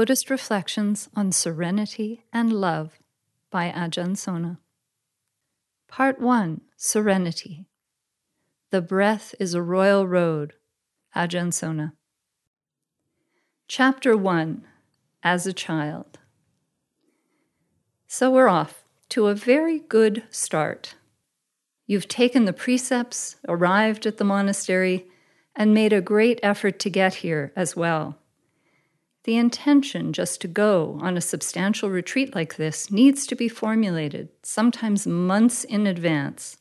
Buddhist Reflections on Serenity and Love by Ajahn Sona. Part 1 Serenity. The breath is a royal road. Ajahn Sona. Chapter 1 As a Child. So we're off to a very good start. You've taken the precepts, arrived at the monastery, and made a great effort to get here as well. The intention just to go on a substantial retreat like this needs to be formulated, sometimes months in advance.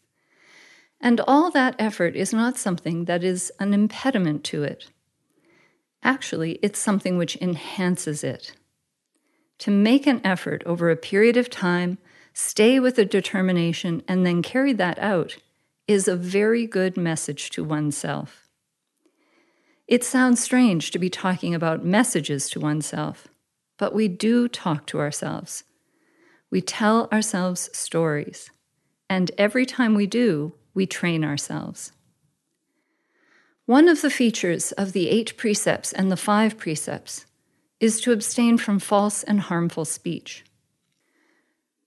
And all that effort is not something that is an impediment to it. Actually, it's something which enhances it. To make an effort over a period of time stay with a determination, and then carry that out is a very good message to oneself. It sounds strange to be talking about messages to oneself, but we do talk to ourselves. We tell ourselves stories, and every time we do, we train ourselves. One of the features of the eight precepts and the five precepts is to abstain from false and harmful speech.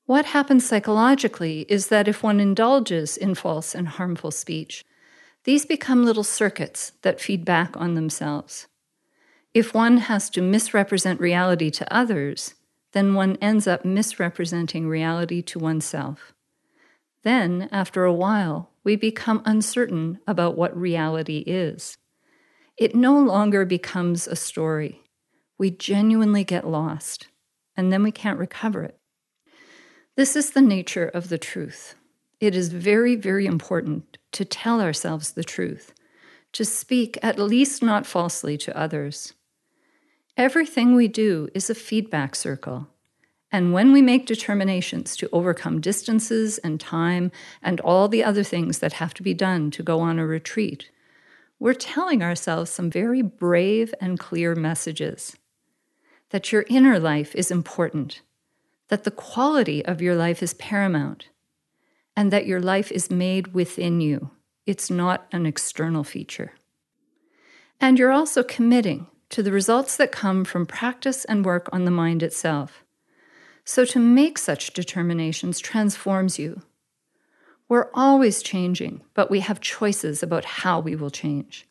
What happens psychologically is that if one indulges in false and harmful speech, these become little circuits that feed back on themselves. If one has to misrepresent reality to others, then one ends up misrepresenting reality to oneself. Then, after a while, we become uncertain about what reality is. It no longer becomes a story. We genuinely get lost, and then we can't recover it. This is the nature of the truth. It is very, very important to tell ourselves the truth, to speak at least not falsely to others. Everything we do is a feedback circle. And when we make determinations to overcome distances and time and all the other things that have to be done to go on a retreat, we're telling ourselves some very brave and clear messages. That your inner life is important, that the quality of your life is paramount and that your life is made within you. It's not an external feature. And you're also committing to the results that come from practice and work on the mind itself. So to make such determinations transforms you. We're always changing, but we have choices about how we will change.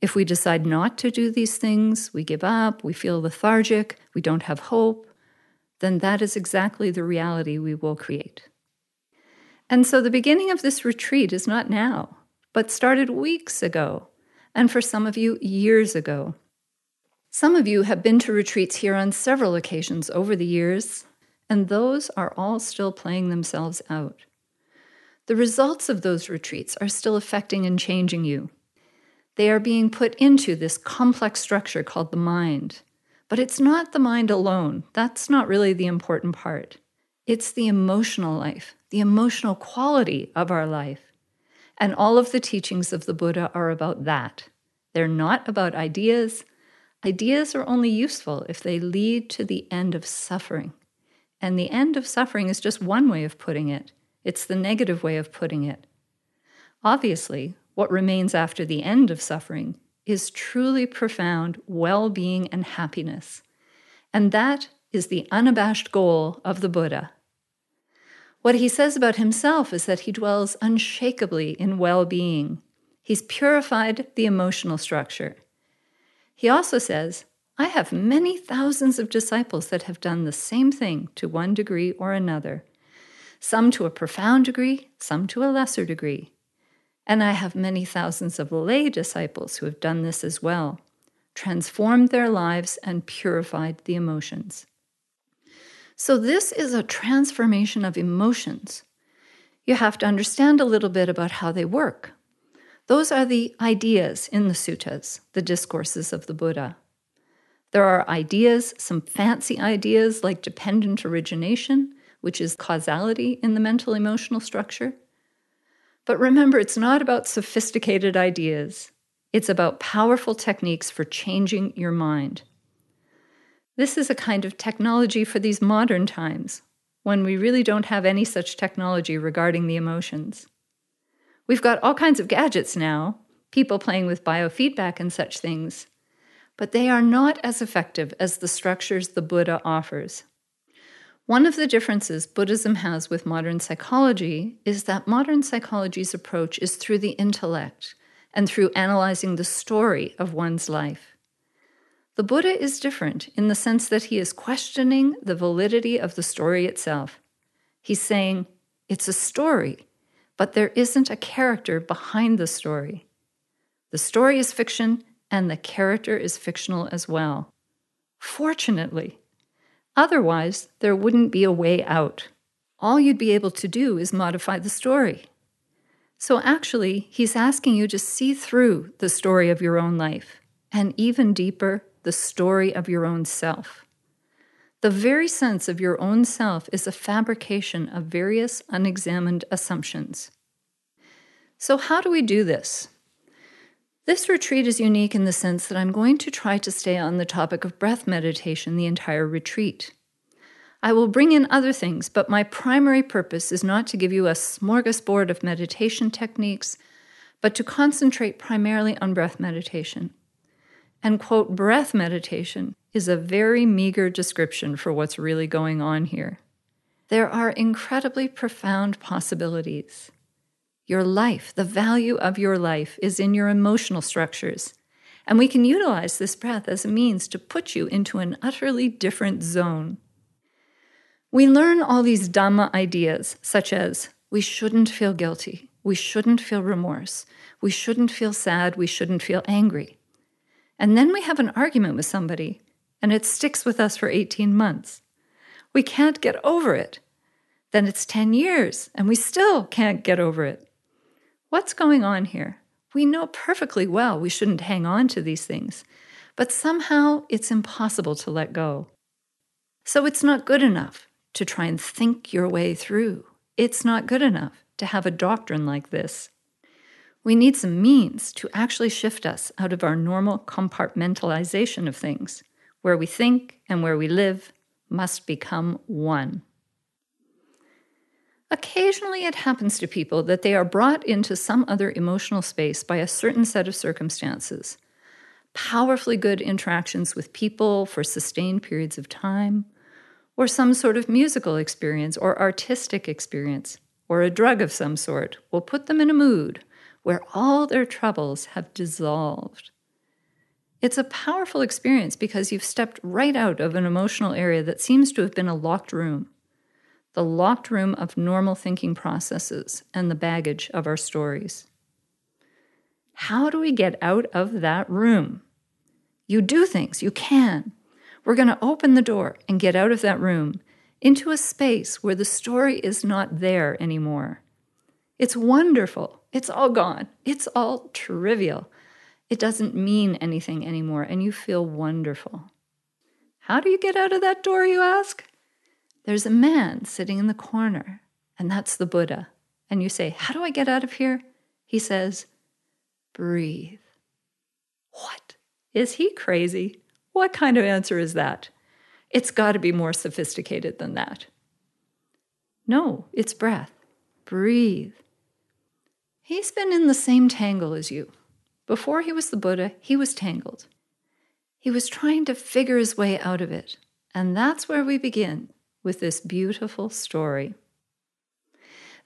If we decide not to do these things, we give up, we feel lethargic, we don't have hope, then that is exactly the reality we will create. And so the beginning of this retreat is not now, but started weeks ago, and for some of you, years ago. Some of you have been to retreats here on several occasions over the years, and those are all still playing themselves out. The results of those retreats are still affecting and changing you. They are being put into this complex structure called the mind, but it's not the mind alone. That's not really the important part. It's the emotional life, the emotional quality of our life. And all of the teachings of the Buddha are about that. They're not about ideas. Ideas are only useful if they lead to the end of suffering. And the end of suffering is just one way of putting it, it's the negative way of putting it. Obviously, what remains after the end of suffering is truly profound well being and happiness. And that is the unabashed goal of the Buddha. What he says about himself is that he dwells unshakably in well being. He's purified the emotional structure. He also says, I have many thousands of disciples that have done the same thing to one degree or another, some to a profound degree, some to a lesser degree. And I have many thousands of lay disciples who have done this as well, transformed their lives and purified the emotions. So, this is a transformation of emotions. You have to understand a little bit about how they work. Those are the ideas in the suttas, the discourses of the Buddha. There are ideas, some fancy ideas like dependent origination, which is causality in the mental emotional structure. But remember, it's not about sophisticated ideas, it's about powerful techniques for changing your mind. This is a kind of technology for these modern times, when we really don't have any such technology regarding the emotions. We've got all kinds of gadgets now, people playing with biofeedback and such things. but they are not as effective as the structures the Buddha offers. One of the differences Buddhism has with modern psychology is that modern psychology's approach is through the intellect and through analyzing the story of one's life. The Buddha is different in the sense that he is questioning the validity of the story itself. He's saying, it's a story, but there isn't a character behind the story. The story is fiction, and the character is fictional as well. Fortunately, Otherwise, there wouldn't be a way out. All you'd be able to do is modify the story. So, actually, he's asking you to see through the story of your own life, and even deeper, the story of your own self. The very sense of your own self is a fabrication of various unexamined assumptions. So, how do we do this? This retreat is unique in the sense that I'm going to try to stay on the topic of breath meditation the entire retreat. I will bring in other things, but my primary purpose is not to give you a smorgasbord of meditation techniques, but to concentrate primarily on breath meditation. And quote, breath meditation is a very meager description for what's really going on here. There are incredibly profound possibilities. Your life, the value of your life, is in your emotional structures. And we can utilize this breath as a means to put you into an utterly different zone. We learn all these Dhamma ideas, such as we shouldn't feel guilty, we shouldn't feel remorse, we shouldn't feel sad, we shouldn't feel angry. And then we have an argument with somebody, and it sticks with us for 18 months. We can't get over it. Then it's 10 years, and we still can't get over it. What's going on here? We know perfectly well we shouldn't hang on to these things, but somehow it's impossible to let go. So it's not good enough to try and think your way through. It's not good enough to have a doctrine like this. We need some means to actually shift us out of our normal compartmentalization of things, where we think and where we live must become one. Occasionally, it happens to people that they are brought into some other emotional space by a certain set of circumstances. Powerfully good interactions with people for sustained periods of time, or some sort of musical experience or artistic experience, or a drug of some sort will put them in a mood where all their troubles have dissolved. It's a powerful experience because you've stepped right out of an emotional area that seems to have been a locked room the locked room of normal thinking processes and the baggage of our stories. How do we get out of that room? You do things, you can. We're going to open the door and get out of that room into a space where the story is not there anymore. It's wonderful. It's all gone. It's all trivial. It doesn't mean anything anymore, and you feel wonderful. How do you get out of that door, you ask? there's a man sitting in the corner, and that's the Buddha. And you say, How do I get out of here? He says, Breathe. What? Is he crazy? What kind of answer is that? It's got to be more sophisticated than that. No, it's breath. Breathe. He's been in the same tangle as you. Before he was the Buddha, he was tangled. He was trying to figure his way out of it. And that's where we begin with this beautiful story.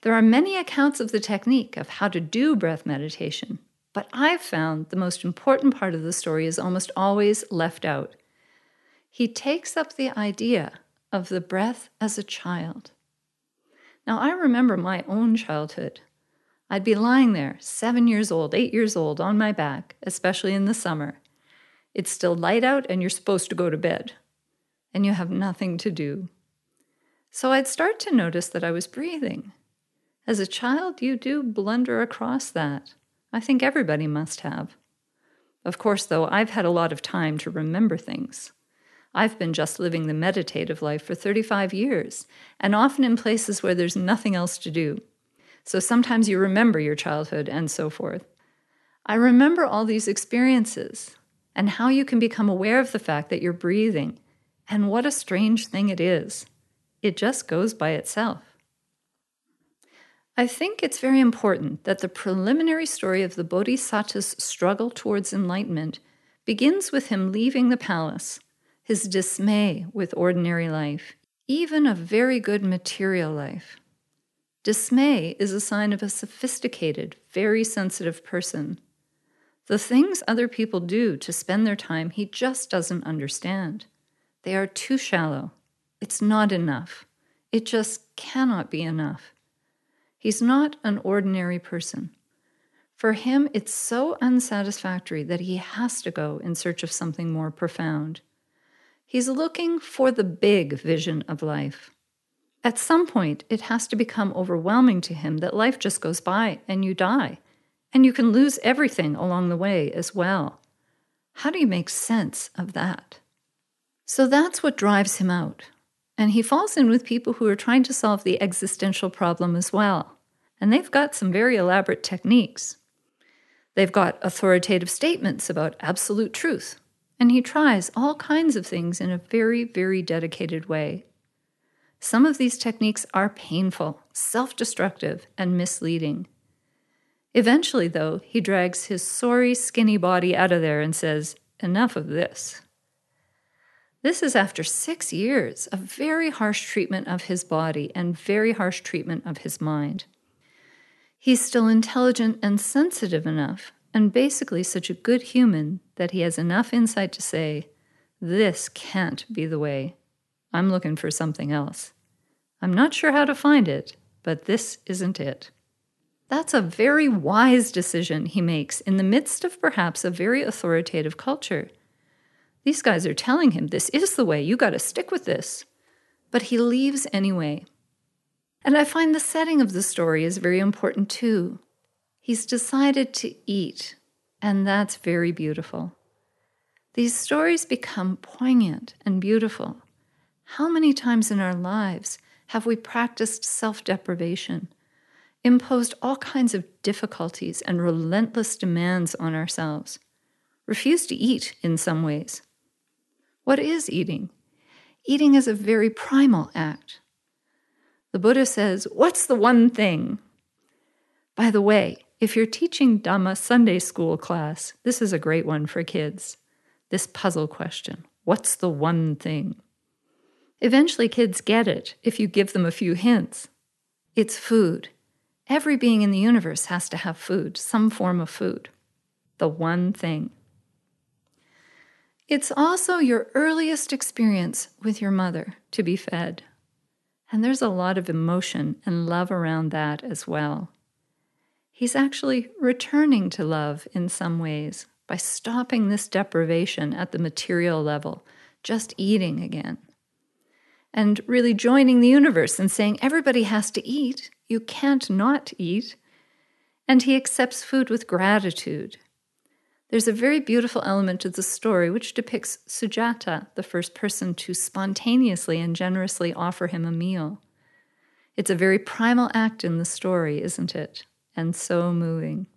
There are many accounts of the technique of how to do breath meditation, but I've found the most important part of the story is almost always left out. He takes up the idea of the breath as a child. Now, I remember my own childhood. I'd be lying there, seven years old, eight years old, on my back, especially in the summer. It's still light out, and you're supposed to go to bed, and you have nothing to do. So I'd start to notice that I was breathing. As a child, you do blunder across that. I think everybody must have. Of course, though, I've had a lot of time to remember things. I've been just living the meditative life for 35 years, and often in places where there's nothing else to do. So sometimes you remember your childhood and so forth. I remember all these experiences and how you can become aware of the fact that you're breathing, and what a strange thing it is. It just goes by itself. I think it's very important that the preliminary story of the Bodhisattva's struggle towards enlightenment begins with him leaving the palace, his dismay with ordinary life, even a very good material life. Dismay is a sign of a sophisticated, very sensitive person. The things other people do to spend their time, he just doesn't understand. They are too shallow. It's not enough. It just cannot be enough. He's not an ordinary person. For him, it's so unsatisfactory that he has to go in search of something more profound. He's looking for the big vision of life. At some point, it has to become overwhelming to him that life just goes by and you die, and you can lose everything along the way as well. How do you make sense of that? So that's what drives him out. And he falls in with people who are trying to solve the existential problem as well. And they've got some very elaborate techniques. They've got authoritative statements about absolute truth. And he tries all kinds of things in a very, very dedicated way. Some of these techniques are painful, self destructive, and misleading. Eventually, though, he drags his sorry, skinny body out of there and says, Enough of this. This is after six years of very harsh treatment of his body and very harsh treatment of his mind. He's still intelligent and sensitive enough, and basically such a good human that he has enough insight to say, This can't be the way. I'm looking for something else. I'm not sure how to find it, but this isn't it. That's a very wise decision he makes in the midst of perhaps a very authoritative culture. These guys are telling him this is the way, you got to stick with this. But he leaves anyway. And I find the setting of the story is very important too. He's decided to eat, and that's very beautiful. These stories become poignant and beautiful. How many times in our lives have we practiced self deprivation, imposed all kinds of difficulties and relentless demands on ourselves, refused to eat in some ways, what is eating? Eating is a very primal act. The Buddha says, What's the one thing? By the way, if you're teaching Dhamma Sunday school class, this is a great one for kids. This puzzle question What's the one thing? Eventually, kids get it if you give them a few hints. It's food. Every being in the universe has to have food, some form of food. The one thing. It's also your earliest experience with your mother to be fed. And there's a lot of emotion and love around that as well. He's actually returning to love in some ways by stopping this deprivation at the material level, just eating again. And really joining the universe and saying, everybody has to eat. You can't not eat. And he accepts food with gratitude there's a very beautiful element to the story which depicts Sujata, the first person to spontaneously and generously offer him a meal. It's a very primal act in the story, isn't it? And so moving.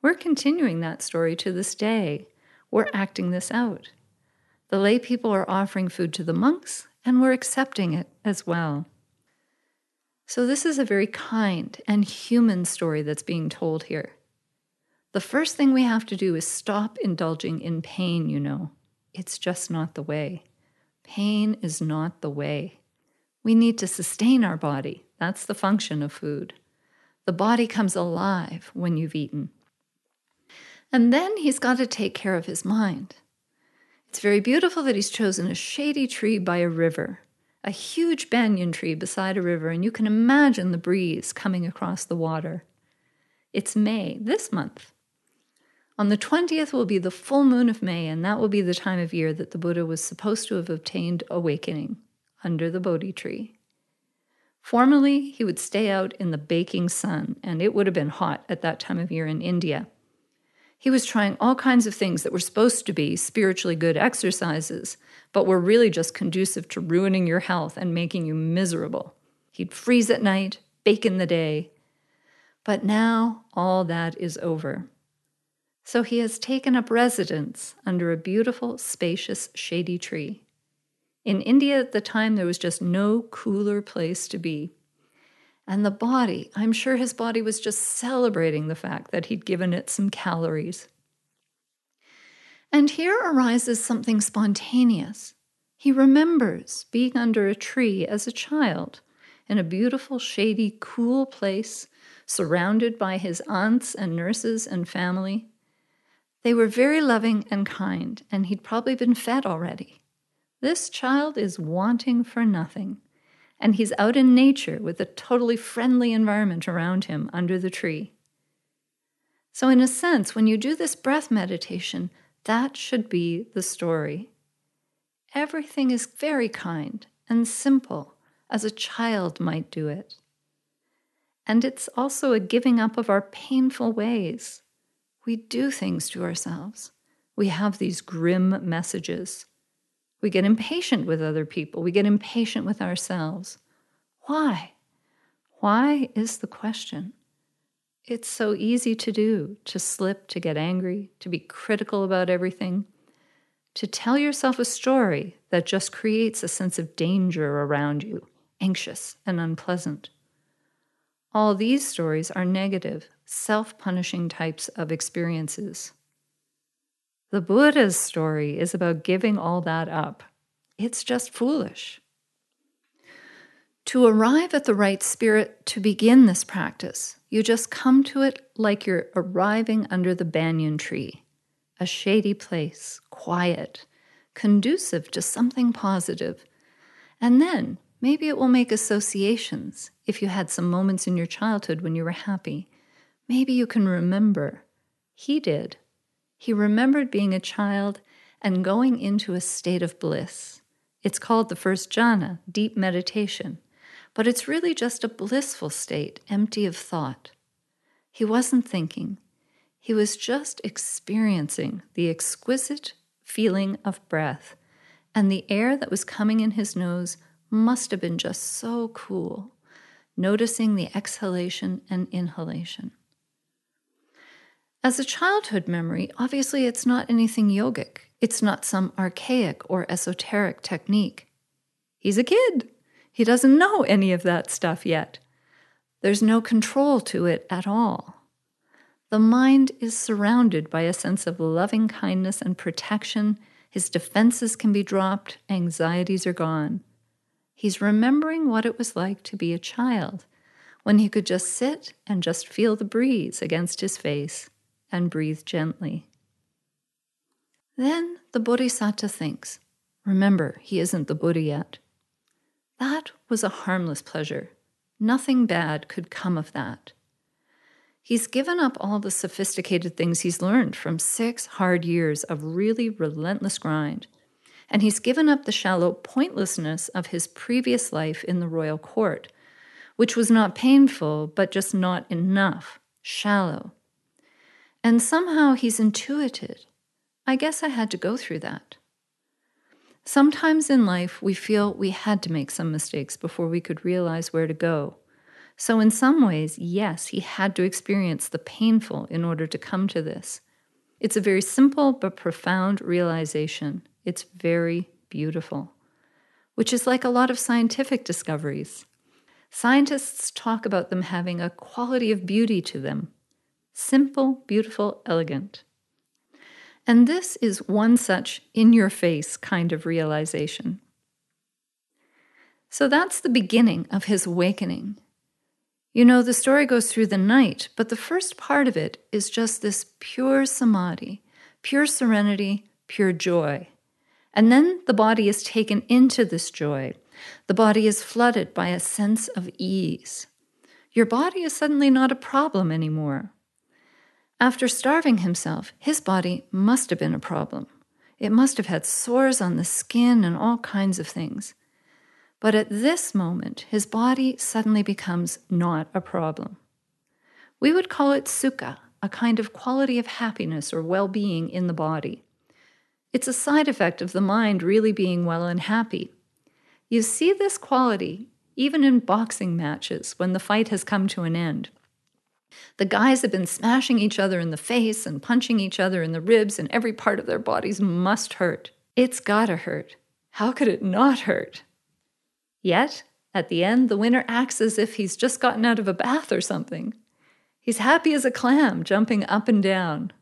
We're continuing that story to this day. We're acting this out. The lay people are offering food to the monks, and we're accepting it as well. So, this is a very kind and human story that's being told here. The first thing we have to do is stop indulging in pain, you know. It's just not the way. Pain is not the way. We need to sustain our body. That's the function of food. The body comes alive when you've eaten. And then he's got to take care of his mind. It's very beautiful that he's chosen a shady tree by a river, a huge banyan tree beside a river, and you can imagine the breeze coming across the water. It's May, this month. On the 20th will be the full moon of May, and that will be the time of year that the Buddha was supposed to have obtained awakening under the Bodhi tree. Formerly, he would stay out in the baking sun, and it would have been hot at that time of year in India. He was trying all kinds of things that were supposed to be spiritually good exercises, but were really just conducive to ruining your health and making you miserable. He'd freeze at night, bake in the day. But now all that is over. So he has taken up residence under a beautiful, spacious, shady tree. In India at the time, there was just no cooler place to be. And the body, I'm sure his body was just celebrating the fact that he'd given it some calories. And here arises something spontaneous. He remembers being under a tree as a child in a beautiful, shady, cool place, surrounded by his aunts and nurses and family. They were very loving and kind, and he'd probably been fed already. This child is wanting for nothing, and he's out in nature with a totally friendly environment around him under the tree. So, in a sense, when you do this breath meditation, that should be the story. Everything is very kind and simple, as a child might do it. And it's also a giving up of our painful ways. We do things to ourselves. We have these grim messages. We get impatient with other people. We get impatient with ourselves. Why? Why is the question. It's so easy to do, to slip, to get angry, to be critical about everything, to tell yourself a story that just creates a sense of danger around you, anxious and unpleasant. All these stories are negative, self punishing types of experiences. The Buddha's story is about giving all that up. It's just foolish. To arrive at the right spirit to begin this practice, you just come to it like you're arriving under the banyan tree, a shady place, quiet, conducive to something positive. And then maybe it will make associations if you had some moments in your childhood when you were happy. Maybe you can remember. He did. He remembered being a child and going into a state of bliss. It's called the first jhana, deep meditation but it's really just a blissful state, empty of thought. He wasn't thinking, he was just experiencing the exquisite feeling of breath, and the air that was coming in his nose must have been just so cool, noticing the exhalation and inhalation. As a childhood memory, obviously it's not anything yogic. It's not some archaic or esoteric technique. He's a kid. He doesn't know any of that stuff yet. There's no control to it at all. The mind is surrounded by a sense of loving kindness and protection. His defenses can be dropped, anxieties are gone. He's remembering what it was like to be a child, when he could just sit and just feel the breeze against his face and breathe gently. Then the Bodhisattva thinks remember, he isn't the Buddha yet. That was a harmless pleasure. Nothing bad could come of that. He's given up all the sophisticated things he's learned from six hard years of really relentless grind. And he's given up the shallow pointlessness of his previous life in the royal court, which was not painful, but just not enough, shallow. And somehow he's intuited. I guess I had to go through that. Sometimes in life, we feel we had to make some mistakes before we could realize where to go. So, in some ways, yes, he had to experience the painful in order to come to this. It's a very simple but profound realization. It's very beautiful, which is like a lot of scientific discoveries. Scientists talk about them having a quality of beauty to them simple, beautiful, elegant. And this is one such in your face kind of realization. So that's the beginning of his awakening. You know, the story goes through the night, but the first part of it is just this pure samadhi, pure serenity, pure joy. And then the body is taken into this joy. The body is flooded by a sense of ease. Your body is suddenly not a problem anymore. After starving himself, his body must have been a problem. It must have had sores on the skin and all kinds of things. But at this moment, his body suddenly becomes not a problem. We would call it sukha, a kind of quality of happiness or well being in the body. It's a side effect of the mind really being well and happy. You see this quality even in boxing matches when the fight has come to an end. The guys have been smashing each other in the face and punching each other in the ribs, and every part of their bodies must hurt. It's gotta hurt. How could it not hurt? Yet, at the end, the winner acts as if he's just gotten out of a bath or something. He's happy as a clam, jumping up and down.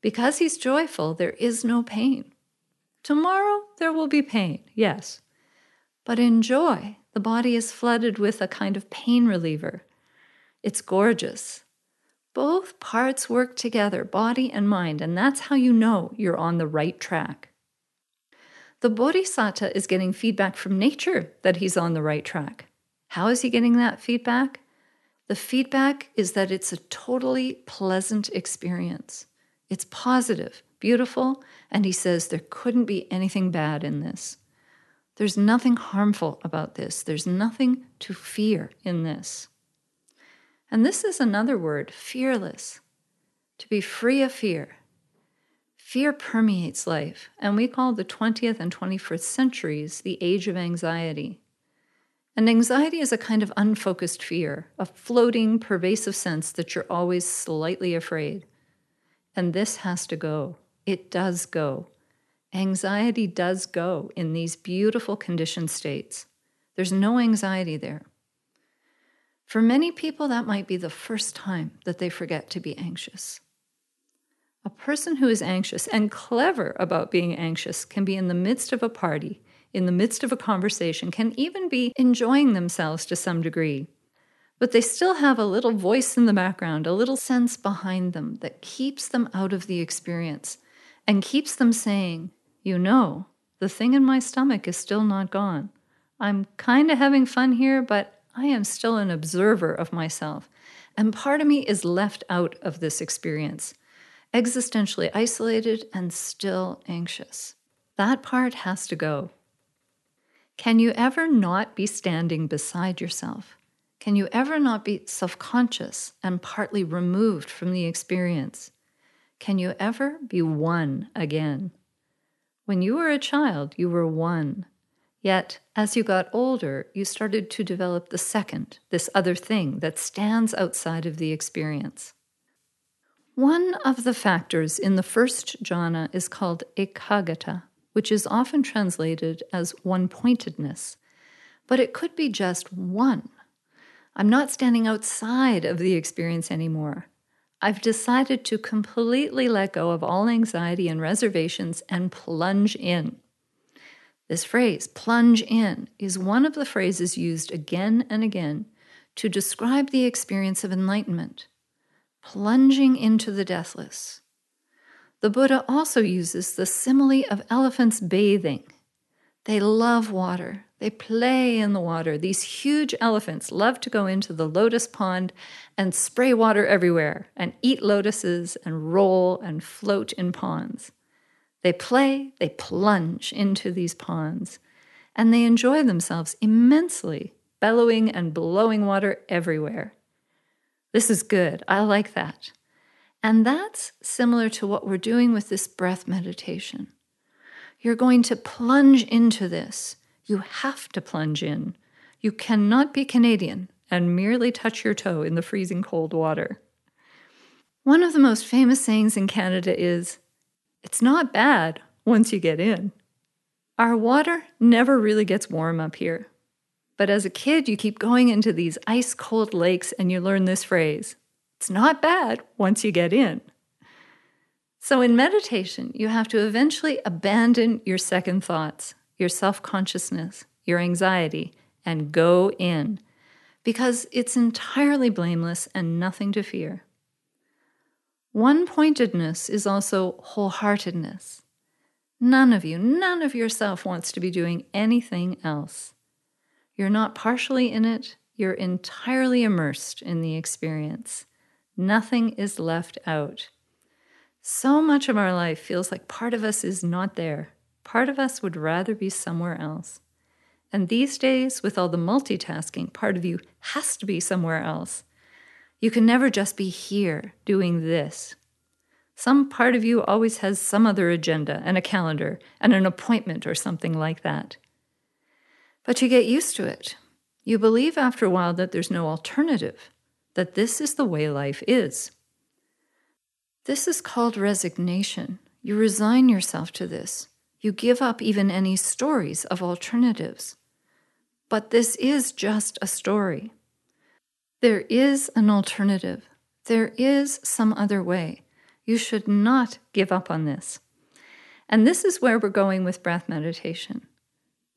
Because he's joyful, there is no pain. Tomorrow, there will be pain, yes. But in joy, the body is flooded with a kind of pain reliever. It's gorgeous. Both parts work together, body and mind, and that's how you know you're on the right track. The bodhisattva is getting feedback from nature that he's on the right track. How is he getting that feedback? The feedback is that it's a totally pleasant experience. It's positive, beautiful, and he says there couldn't be anything bad in this. There's nothing harmful about this. There's nothing to fear in this. And this is another word fearless, to be free of fear. Fear permeates life, and we call the 20th and 21st centuries the age of anxiety. And anxiety is a kind of unfocused fear, a floating, pervasive sense that you're always slightly afraid. And this has to go. It does go. Anxiety does go in these beautiful conditioned states. There's no anxiety there. For many people, that might be the first time that they forget to be anxious. A person who is anxious and clever about being anxious can be in the midst of a party in the midst of a conversation can even be enjoying themselves to some degree. But they still have a little voice in the background, a little sense behind them that keeps them out of the experience and keeps them saying, You know, the thing in my stomach is still not gone. I'm kind of having fun here, but I am still an observer of myself. And part of me is left out of this experience, existentially isolated and still anxious. That part has to go. Can you ever not be standing beside yourself? Can you ever not be self conscious and partly removed from the experience? Can you ever be one again? When you were a child, you were one. Yet, as you got older, you started to develop the second, this other thing that stands outside of the experience. One of the factors in the first jhana is called ekaggata, which is often translated as one pointedness, but it could be just one. I'm not standing outside of the experience anymore. I've decided to completely let go of all anxiety and reservations and plunge in. This phrase, plunge in, is one of the phrases used again and again to describe the experience of enlightenment, plunging into the deathless. The Buddha also uses the simile of elephants bathing. They love water. They play in the water. These huge elephants love to go into the lotus pond and spray water everywhere and eat lotuses and roll and float in ponds. They play, they plunge into these ponds, and they enjoy themselves immensely, bellowing and blowing water everywhere. This is good. I like that. And that's similar to what we're doing with this breath meditation. You're going to plunge into this. You have to plunge in. You cannot be Canadian and merely touch your toe in the freezing cold water. One of the most famous sayings in Canada is It's not bad once you get in. Our water never really gets warm up here. But as a kid, you keep going into these ice cold lakes and you learn this phrase it's not bad once you get in. So, in meditation, you have to eventually abandon your second thoughts, your self consciousness, your anxiety, and go in because it's entirely blameless and nothing to fear. One pointedness is also wholeheartedness. None of you, none of yourself wants to be doing anything else. You're not partially in it, you're entirely immersed in the experience. Nothing is left out. So much of our life feels like part of us is not there. Part of us would rather be somewhere else. And these days, with all the multitasking, part of you has to be somewhere else. You can never just be here doing this. Some part of you always has some other agenda and a calendar and an appointment or something like that. But you get used to it. You believe after a while that there's no alternative that this is the way life is. This is called resignation. You resign yourself to this. You give up even any stories of alternatives. But this is just a story. There is an alternative. There is some other way. You should not give up on this. And this is where we're going with breath meditation.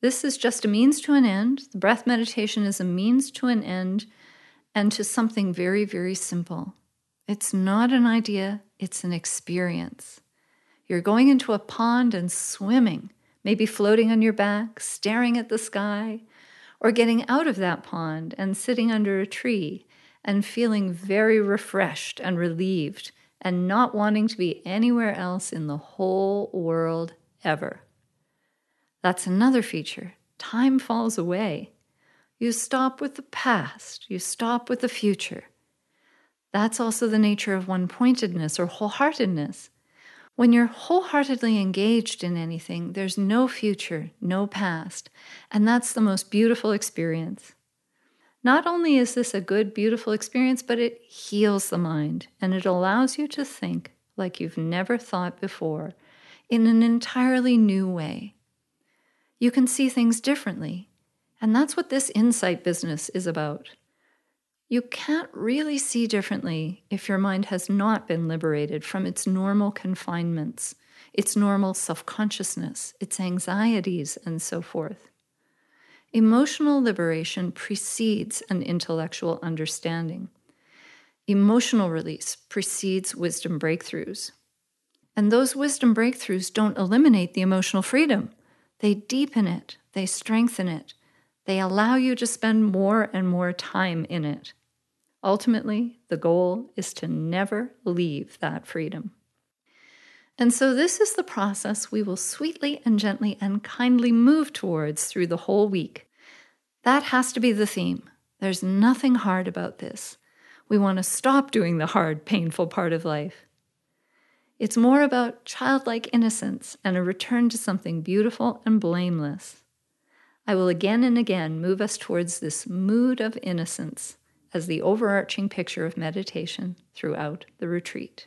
This is just a means to an end. The breath meditation is a means to an end and to something very, very simple. It's not an idea, it's an experience. You're going into a pond and swimming, maybe floating on your back, staring at the sky, or getting out of that pond and sitting under a tree and feeling very refreshed and relieved and not wanting to be anywhere else in the whole world ever. That's another feature. Time falls away. You stop with the past, you stop with the future. That's also the nature of one pointedness or wholeheartedness. When you're wholeheartedly engaged in anything, there's no future, no past, and that's the most beautiful experience. Not only is this a good, beautiful experience, but it heals the mind and it allows you to think like you've never thought before in an entirely new way. You can see things differently, and that's what this insight business is about. You can't really see differently if your mind has not been liberated from its normal confinements, its normal self consciousness, its anxieties, and so forth. Emotional liberation precedes an intellectual understanding. Emotional release precedes wisdom breakthroughs. And those wisdom breakthroughs don't eliminate the emotional freedom, they deepen it, they strengthen it, they allow you to spend more and more time in it. Ultimately, the goal is to never leave that freedom. And so, this is the process we will sweetly and gently and kindly move towards through the whole week. That has to be the theme. There's nothing hard about this. We want to stop doing the hard, painful part of life. It's more about childlike innocence and a return to something beautiful and blameless. I will again and again move us towards this mood of innocence as the overarching picture of meditation throughout the retreat.